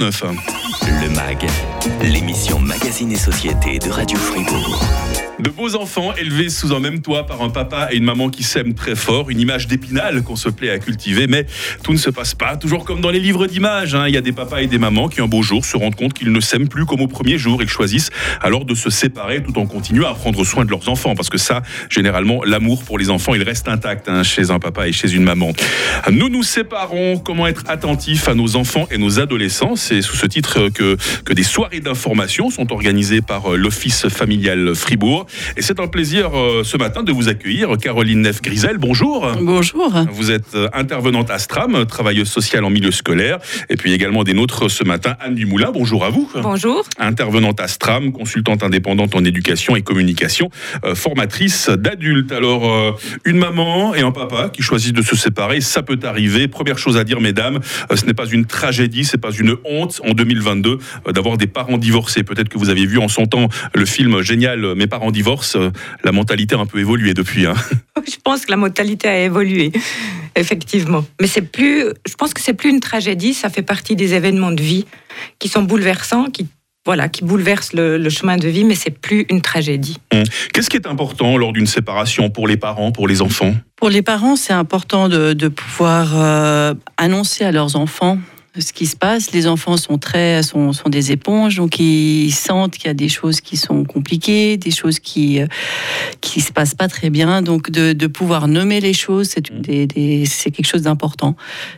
Le MAG, l'émission Magazine et Société de Radio Fribourg. De beaux enfants élevés sous un même toit par un papa et une maman qui s'aiment très fort, une image d'épinal qu'on se plaît à cultiver, mais tout ne se passe pas toujours comme dans les livres d'images. hein. Il y a des papas et des mamans qui un beau jour se rendent compte qu'ils ne s'aiment plus comme au premier jour et choisissent alors de se séparer tout en continuant à prendre soin de leurs enfants. Parce que ça, généralement, l'amour pour les enfants, il reste intact hein, chez un papa et chez une maman. Nous nous séparons, comment être attentif à nos enfants et nos adolescents? C'est sous ce titre que, que des soirées d'information sont organisées par euh, l'Office familial Fribourg. Et c'est un plaisir euh, ce matin de vous accueillir. Caroline Neff-Grisel, bonjour. Bonjour. Vous êtes euh, intervenante à Stram, travailleuse sociale en milieu scolaire. Et puis également des nôtres ce matin, Anne Dumoulin, bonjour à vous. Bonjour. Intervenante à Stram, consultante indépendante en éducation et communication, euh, formatrice d'adultes. Alors, euh, une maman et un papa qui choisissent de se séparer, ça peut arriver. Première chose à dire, mesdames, euh, ce n'est pas une tragédie, c'est pas une honte en 2022 euh, d'avoir des parents divorcés. Peut-être que vous avez vu en son temps le film génial euh, Mes parents divorcent. Euh, La mentalité a un peu évolué depuis. hein. Je pense que la mortalité a évolué, effectivement. Mais c'est plus, je pense que c'est plus une tragédie, ça fait partie des événements de vie qui sont bouleversants, qui voilà, qui bouleversent le, le chemin de vie, mais c'est plus une tragédie. Qu'est-ce qui est important lors d'une séparation pour les parents, pour les enfants? Pour les parents, c'est important de, de pouvoir euh, annoncer à leurs enfants ce qui se passe. Les enfants sont très sont, sont des éponges, donc ils sentent qu'il y a des choses qui sont compliquées, des choses qui euh, qui se passent pas très bien. Donc de, de pouvoir nommer les choses, c'est une des- des- c'est quelque chose d'important,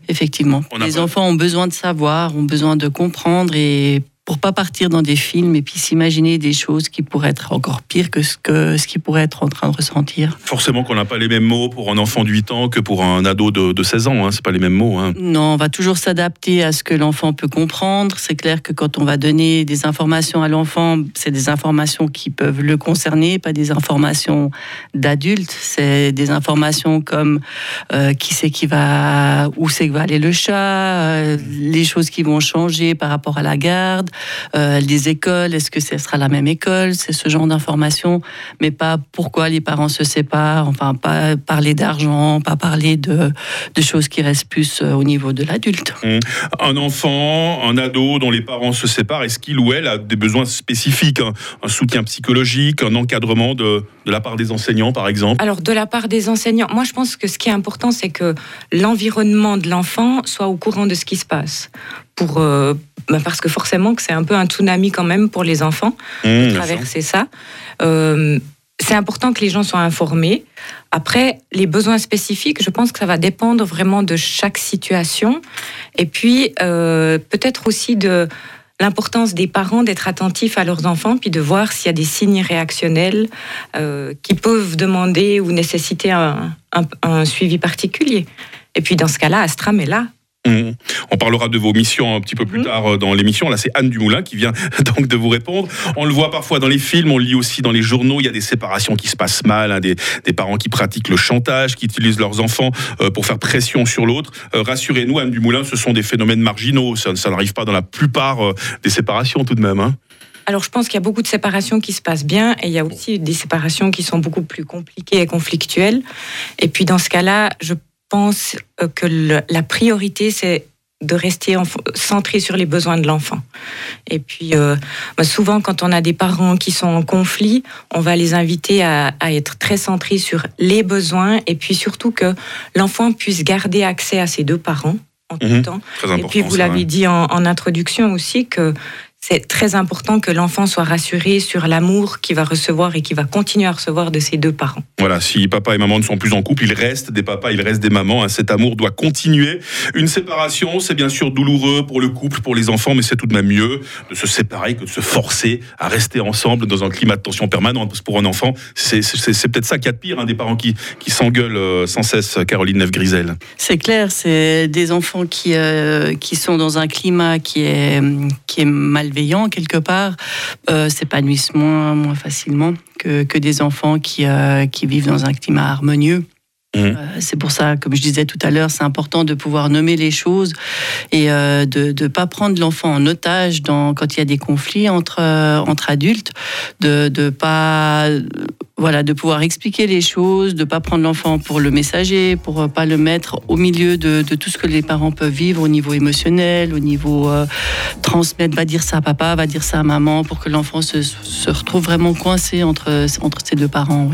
effectivement. On Les enfants ont besoin de savoir, ont besoin de comprendre et pour pas partir dans des films et puis s'imaginer des choses qui pourraient être encore pires que ce que ce qu'ils pourraient être en train de ressentir. Forcément qu'on n'a pas les mêmes mots pour un enfant de 8 ans que pour un ado de, de 16 ans. Hein. C'est pas les mêmes mots. hein. Non, on va toujours s'adapter à ce que l'enfant peut comprendre. C'est clair que quand on va donner des informations à l'enfant, c'est des informations qui peuvent le concerner, pas des informations d'adultes. C'est des informations comme euh, qui c'est qui va, où c'est que va aller le chat, euh, les choses qui vont changer par rapport à la garde, euh, les écoles, est-ce que ce sera la même école, c'est ce genre d'informations, mais pas pourquoi les parents se séparent, enfin pas parler d'argent, pas parler de, de choses qui restent plus euh, au niveau de l'adulte. Un enfant, un ado dont les parents se séparent, est-ce qu'il ou elle a des besoins spécifiques Un, un soutien psychologique, un encadrement de, de la part des enseignants, par exemple? Alors, de la part des enseignants, moi je pense que ce qui est important, c'est que l'environnement de l'enfant soit au courant de ce qui se passe. Pour, euh, ben, parce que forcément, que c'est un peu un tsunami quand même pour les enfants. Mmh, sûr. traverser ça. Euh, c'est important que les gens soient informés. Après, les besoins spécifiques, je pense que ça va dépendre vraiment de chaque situation. Et puis, euh, peut-être aussi de l'importance des parents d'être attentifs à leurs enfants, puis de voir s'il y a des signes réactionnels euh, qui peuvent demander ou nécessiter un, un- un suivi particulier. Et puis, dans ce cas-là, Astram est là. Mmh. On parlera de vos missions un petit peu plus Mhm. tard euh, dans l'émission. Là, c'est Anne Dumoulin qui vient donc de vous répondre. On le voit parfois dans les films, on le lit aussi dans les journaux. Il y a des séparations qui se passent mal, hein, des, des parents qui pratiquent le chantage, qui utilisent leurs enfants euh, pour faire pression sur l'autre. Euh, Rassurez-nous, Anne Dumoulin, ce sont des phénomènes marginaux. Ça, ça n'arrive pas dans la plupart euh, des séparations tout de même. hein. Alors, je pense qu'il y a beaucoup de séparations qui se passent bien et il y a aussi des séparations qui sont beaucoup plus compliquées et conflictuelles. Et puis, dans ce cas-là, je pense euh, que le- la priorité, c'est de rester en- centré sur les besoins de l'enfant. Et puis, euh, bah, souvent, quand on a des parents qui sont en conflit, on va les inviter à, à être très centrés sur les besoins et puis surtout que l'enfant puisse garder accès à ses deux parents en tout Mhm. temps. Et puis vous l'avez dit en, en introduction aussi que c'est très important que l'enfant soit rassuré sur l'amour qu'il va recevoir et qu'il va continuer à recevoir de ses deux parents. Voilà, si papa et maman ne sont plus en couple, il reste des papas, il reste des mamans. hein. Cet amour doit continuer. Une séparation, c'est bien sûr douloureux pour le couple, pour les enfants, mais c'est tout de même mieux de se séparer que de se forcer à rester ensemble dans un climat de tension permanente. Parce que pour un enfant, c'est peut-être ça qu'il y a de pire, hein, des parents qui, qui s'engueulent euh, sans cesse, Caroline Neuf-Grisel. C'est clair, c'est des enfants qui, euh, qui sont dans un climat qui est, qui est malveillant quelque part, euh, s'épanouissent moins, moins facilement que, que des enfants qui, euh, qui vivent dans un climat harmonieux. Mhm. Euh, c'est pour ça, comme je disais tout à l'heure, c'est important de pouvoir nommer les choses et euh, de ne pas prendre l'enfant en otage quand il y a des conflits entre, euh, adultes, de ne pas voilà, de pouvoir expliquer les choses, de pas prendre l'enfant pour le messager, pour pas le mettre au milieu de, tout ce que les parents peuvent vivre au niveau émotionnel, au niveau euh, transmettre, va dire ça à papa, va dire ça à maman, pour que l'enfant se, retrouve vraiment coincé entre, entre ses deux parents.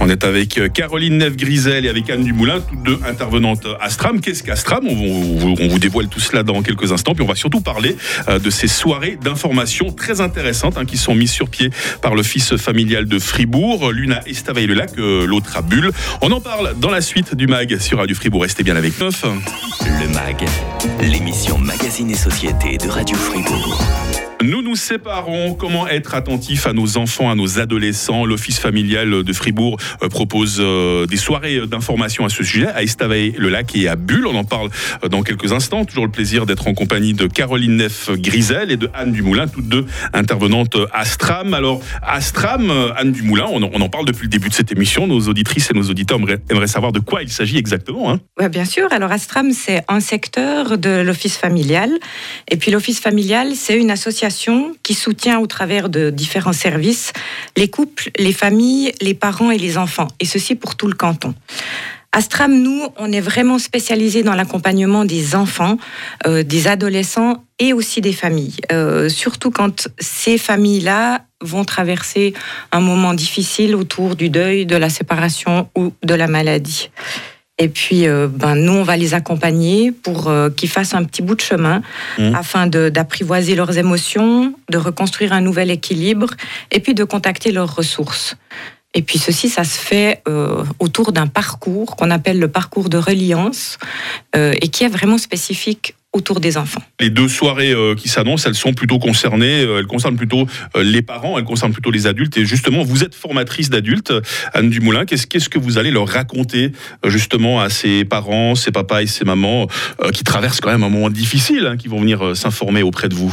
On est avec euh, Caroline Neve-Grisel et avec Anne Dumoulin, toutes deux intervenantes Astram. Qu'est-ce qu'Astram on, on, vous dévoile tout cela dans quelques instants. Puis on va surtout parler euh, de ces soirées d'information très intéressantes hein, qui sont mises sur pied par l'Office familial de Fribourg. L'une à Estavayer-le-Lac, euh, l'autre à Bulle. On en parle dans la suite du MAG sur Radio Fribourg. Restez bien avec Neuf. Le MAG, l'émission Magazine et Société de Radio Fribourg. Nous nous séparons. Comment être attentif à nos enfants, à nos adolescents? L'Office familial de Fribourg euh, propose euh, des soirées d'information à ce sujet à Estavayer-le-Lac et à Bulle. On en parle euh, dans quelques instants. Toujours le plaisir d'être en compagnie de Caroline Neff-Grisel et de Anne Dumoulin, toutes deux intervenantes Astram. Alors, Astram, Anne Dumoulin, on en parle depuis le début de cette émission. Nos auditrices et nos auditeurs aimeraient savoir de quoi il s'agit exactement. Hein. Bien sûr. Alors, Astram, c'est un secteur de l'Office familial. Et puis, l'Office familial, c'est une association qui soutient au travers de différents services les couples, les familles, les parents et les enfants, et ceci pour tout le canton. Astram, nous, on est vraiment spécialisé dans l'accompagnement des enfants, euh, des adolescents et aussi des familles. Euh, surtout quand ces familles-là vont traverser un moment difficile autour du deuil, de la séparation ou de la maladie. Et puis, euh, ben, nous, on va les accompagner pour euh, qu'ils fassent un petit bout de chemin mmh. afin d'apprivoiser leurs émotions, de reconstruire un nouvel équilibre et puis de contacter leurs ressources. Et puis ceci, ça se fait euh, autour d'un parcours qu'on appelle le parcours de reliance et qui est vraiment spécifique autour des enfants. Les deux soirées euh, qui s'annoncent, elles sont plutôt concernées, euh, elles concernent plutôt euh, les parents, elles concernent plutôt les adultes. Et justement, vous êtes formatrice d'adultes, Anne Dumoulin. Qu'est-ce, qu'est-ce que vous allez leur raconter justement à ces parents, ces papas et ces mamans qui traversent quand même un moment difficile, hein, qui vont venir s'informer auprès de vous?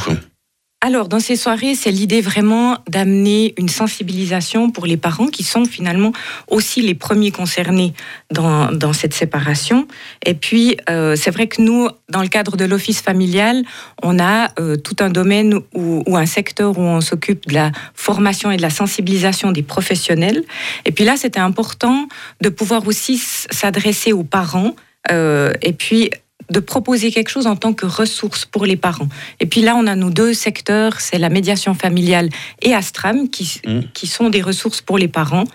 Alors, dans ces soirées, c'est l'idée vraiment d'amener une sensibilisation pour les parents qui sont finalement aussi les premiers concernés dans, dans cette séparation. Et puis, euh, c'est vrai que nous, dans le cadre de l'office familial, on a euh, tout un domaine ou, un secteur où on s'occupe de la formation et de la sensibilisation des professionnels. Et puis là, c'était important de pouvoir aussi s'adresser aux parents euh, et puis de proposer quelque chose en tant que ressource pour les parents. Et puis là, on a nos deux secteurs, c'est la médiation familiale et Astram, qui, mmh. qui sont des ressources pour les parents.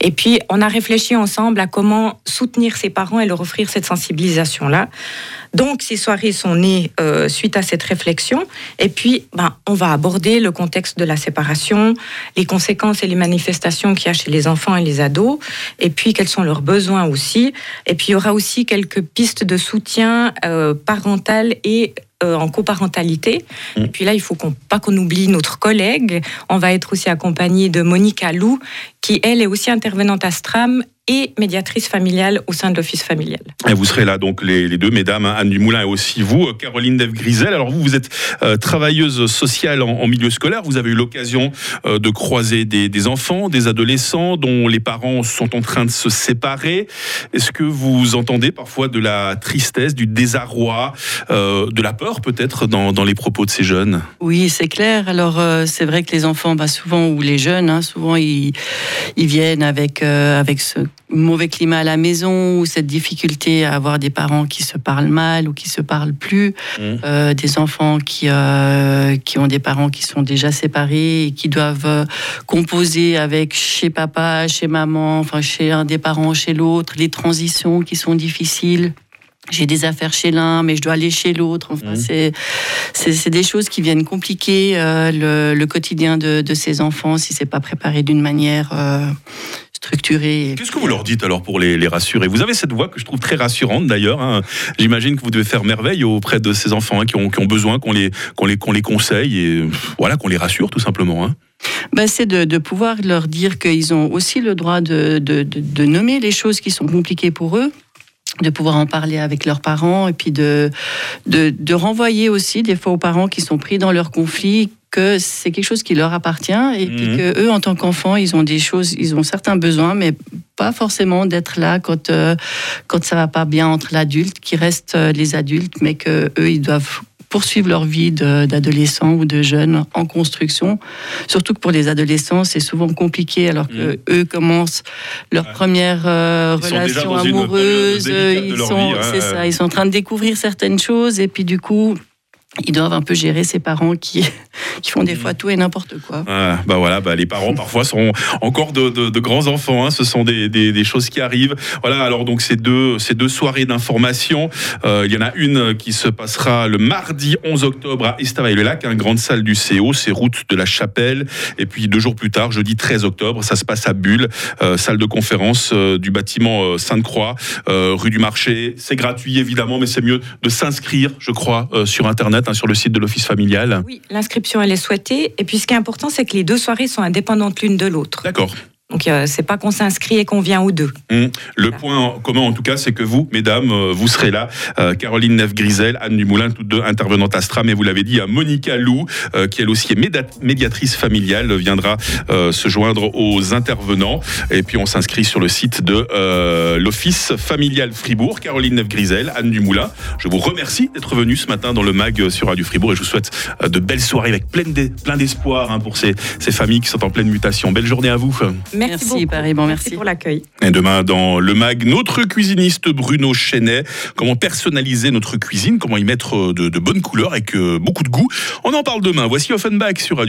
Et puis, on a réfléchi ensemble à comment soutenir ces parents et leur offrir cette sensibilisation-là. Donc, ces soirées sont nées euh, suite à cette réflexion. Et puis, ben, on va aborder le contexte de la séparation, les conséquences et les manifestations qu'il y a chez les enfants et les ados, et puis quels sont leurs besoins aussi. Et puis, il y aura aussi quelques pistes de soutien euh, parental et euh, en coparentalité. Mmh. Et puis là, il faut qu'on, pas qu'on oublie notre collègue. On va être aussi accompagné de Monica Lou, qui elle est aussi intervenante à Stram et médiatrice familiale au sein de l'office familial. Et vous serez là, donc, les, deux mesdames, hein, Anne Dumoulin et aussi vous, Caroline Deve-Grisel. Alors, vous, vous êtes euh, travailleuse sociale en, milieu scolaire. Vous avez eu l'occasion euh, de croiser des, enfants, des adolescents dont les parents sont en train de se séparer. Est-ce que vous entendez parfois de la tristesse, du désarroi, euh, de la peur peut-être dans, les propos de ces jeunes? Oui, c'est clair. Alors, c'est vrai que les enfants, bah, souvent, ou les jeunes, hein, souvent, ils, ils viennent avec, avec ce mauvais climat à la maison ou cette difficulté à avoir des parents qui se parlent mal ou qui se parlent plus, mmh. euh, des enfants qui, euh, qui ont des parents qui sont déjà séparés et qui doivent euh, composer avec chez papa, chez maman, enfin chez un des parents, chez l'autre, les transitions qui sont difficiles j'ai des affaires chez l'un, mais je dois aller chez l'autre. Enfin, mmh. c'est des choses qui viennent compliquer le, le, quotidien de, de, ces enfants si c'est pas préparé d'une manière structuré. Qu'est-ce que vous leur dites alors pour les, rassurer? Vous avez cette voix que je trouve très rassurante d'ailleurs. Hein. J'imagine que vous devez faire merveille auprès de ces enfants hein, qui, ont, besoin qu'on les, les, les conseille et voilà qu'on les rassure tout simplement. Hein. Ben, c'est de, pouvoir leur dire qu'ils ont aussi le droit de, de, nommer les choses qui sont compliquées pour eux de pouvoir en parler avec leurs parents et puis de, de, renvoyer aussi des fois aux parents qui sont pris dans leur conflit que c'est quelque chose qui leur appartient et puis mhm. que eux en tant qu'enfants ils ont des choses ils ont certains besoins mais pas forcément d'être là quand euh, quand ça va pas bien entre l'adulte qui reste euh, les adultes mais que eux ils doivent poursuivre leur vie de- d'adolescent ou de jeune en construction. Surtout que pour les adolescents, c'est souvent compliqué alors que eux commencent leur Ouais. première euh, relation amoureuse. Ils sont, hein, c'est ouais. ça, ils sont en train de découvrir certaines choses et puis du coup, ils doivent un peu gérer ces parents qui, qui font des Mm. fois tout et n'importe quoi. Ah, bah voilà, bah les parents parfois sont encore de, de- de grands enfants. hein, ce sont des, des- des choses qui arrivent. Voilà. Alors donc ces deux ces deux soirées d'information. euh, il y en a une qui se passera le mardi 11 octobre à Estavayer-le-Lac, une grande salle du CO, c'est route de la Chapelle. Et puis deux jours plus tard, jeudi 13 octobre, ça se passe à Bulle, euh, salle de conférence euh, du bâtiment Sainte-Croix, rue du Marché. C'est gratuit évidemment, mais c'est mieux de s'inscrire, je crois, sur internet, hein, sur le site de l'office familial. Oui, l'inscription, elle est souhaitée. Et puis, ce qui est important, c'est que les deux soirées sont indépendantes l'une de l'autre. D'accord. Donc, euh, c'est pas qu'on s'inscrit et qu'on vient aux deux. Le Voilà. point commun, en tout cas, c'est que vous, mesdames, euh, vous serez là. Euh, Caroline Neff-Grisel, Anne Dumoulin, toutes deux intervenantes Astra, mais vous l'avez dit, à Monica Lou, euh, qui elle aussi est médiatrice familiale, viendra se joindre aux intervenants. Et puis on s'inscrit sur le site de l'Office familial Fribourg. Caroline Neff-Grisel, Anne Dumoulin, je vous remercie d'être venue ce matin dans le MAG sur Radio Fribourg et je vous souhaite de belles soirées avec plein d'e- plein d'espoir hein, pour ces, familles qui sont en pleine mutation. Belle journée à vous. Merci, beaucoup. pareillement, merci. pour l'accueil. Et demain, dans le mag, notre cuisiniste Bruno Chenet, comment personnaliser notre cuisine, comment y mettre de, de bonnes couleurs avec euh, beaucoup de goût. On en parle demain. Voici Offenbach sur Radio.